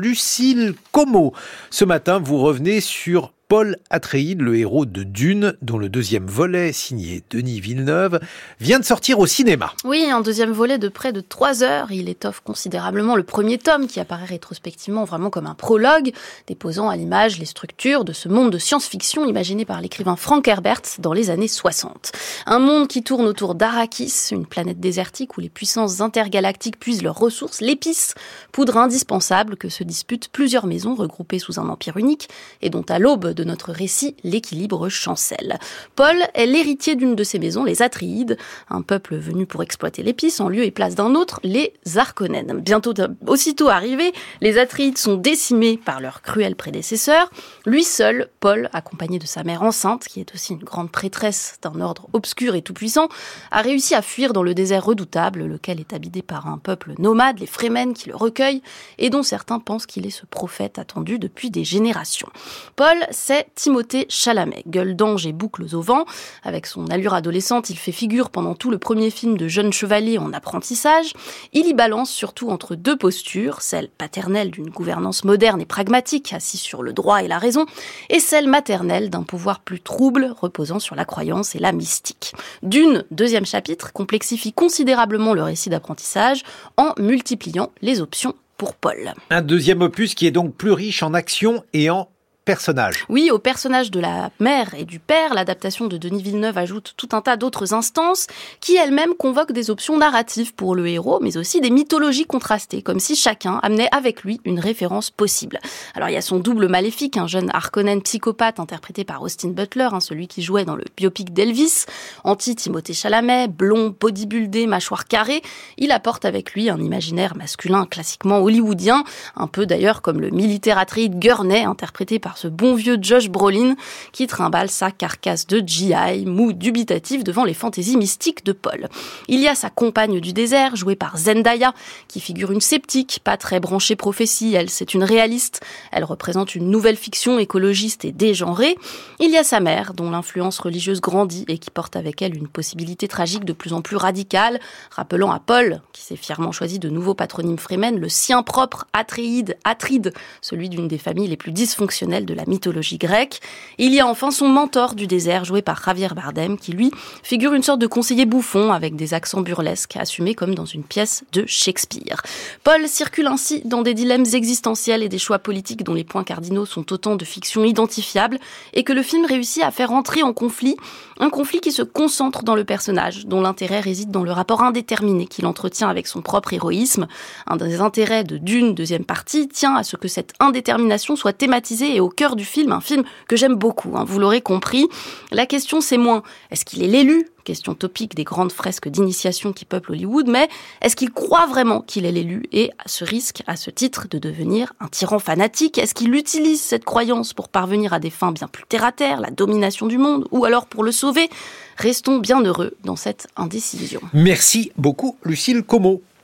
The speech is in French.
Lucille Como. Ce matin, vous revenez sur Paul Atreides, le héros de Dune, dont le deuxième volet, signé Denis Villeneuve, vient de sortir au cinéma. Oui, un deuxième volet de près de trois heures. Il étoffe considérablement le premier tome, qui apparaît rétrospectivement vraiment comme un prologue, déposant à l'image les structures de ce monde de science-fiction imaginé par l'écrivain Frank Herbert dans les années 60. Un monde qui tourne autour d'Arrakis, une planète désertique où les puissances intergalactiques puisent leurs ressources, l'épice, poudre indispensable que se disputent plusieurs maisons regroupées sous un empire unique, et dont à l'aube notre récit, l'équilibre chancelle. Paul est l'héritier d'une de ces maisons, les Atreides, un peuple venu pour exploiter l'épice en lieu et place d'un autre, les Arconènes. Bientôt, aussitôt arrivés, les Atreides sont décimés par leurs cruels prédécesseurs. Lui seul, Paul, accompagné de sa mère enceinte, qui est aussi une grande prêtresse d'un ordre obscur et tout-puissant, a réussi à fuir dans le désert redoutable, lequel est habité par un peuple nomade, les Fremen, qui le recueillent, et dont certains pensent qu'il est ce prophète attendu depuis des générations. Paul, Timothée Chalamet, gueule d'ange et boucles au vent. Avec son allure adolescente, il fait figure pendant tout le premier film de jeune chevalier en apprentissage. Il y balance surtout entre deux postures, celle paternelle d'une gouvernance moderne et pragmatique, assise sur le droit et la raison, et celle maternelle d'un pouvoir plus trouble, reposant sur la croyance et la mystique. D'une, deuxième chapitre, complexifie considérablement le récit d'apprentissage en multipliant les options pour Paul. Un deuxième opus qui est donc plus riche en action et en oui, au personnage de la mère et du père, l'adaptation de Denis Villeneuve ajoute tout un tas d'autres instances qui elles-mêmes convoquent des options narratives pour le héros, mais aussi des mythologies contrastées, comme si chacun amenait avec lui une référence possible. Alors il y a son double maléfique, un jeune Harkonnen psychopathe interprété par Austin Butler, hein, celui qui jouait dans le biopic d'Elvis, anti-Timothée Chalamet, blond, bodybuildé, mâchoire carrée. Il apporte avec lui un imaginaire masculin classiquement hollywoodien, un peu d'ailleurs comme le militaire Atreides Gurney interprété par ce bon vieux Josh Brolin qui trimballe sa carcasse de GI, mou dubitatif devant les fantaisies mystiques de Paul. Il y a sa compagne du désert, jouée par Zendaya, qui figure une sceptique, pas très branchée prophétie, elle c'est une réaliste, elle représente une nouvelle fiction écologiste et dégenrée. Il y a sa mère, dont l'influence religieuse grandit et qui porte avec elle une possibilité tragique de plus en plus radicale, rappelant à Paul, qui s'est fièrement choisi de nouveaux patronymes Fremen, le sien propre Atréide, Atride, celui d'une des familles les plus dysfonctionnelles de la mythologie grecque. Il y a enfin son mentor du désert, joué par Javier Bardem, qui lui figure une sorte de conseiller bouffon avec des accents burlesques, assumés comme dans une pièce de Shakespeare. Paul circule ainsi dans des dilemmes existentiels et des choix politiques dont les points cardinaux sont autant de fictions identifiables et que le film réussit à faire entrer en conflit, un conflit qui se concentre dans le personnage, dont l'intérêt réside dans le rapport indéterminé qu'il entretient avec son propre héroïsme. Un des intérêts de Dune, deuxième partie, tient à ce que cette indétermination soit thématisée et au cœur du film, un film que j'aime beaucoup, hein, vous l'aurez compris. La question c'est moins, est-ce qu'il est l'élu? Question topique des grandes fresques d'initiation qui peuplent Hollywood, mais est-ce qu'il croit vraiment qu'il est l'élu? Et ce risque, à ce titre, de devenir un tyran fanatique Est-ce qu'il utilise cette croyance pour parvenir à des fins bien plus terre-à-terre, la domination du monde, ou alors pour le sauver? Restons bien heureux dans cette indécision. Merci beaucoup, Lucille Como.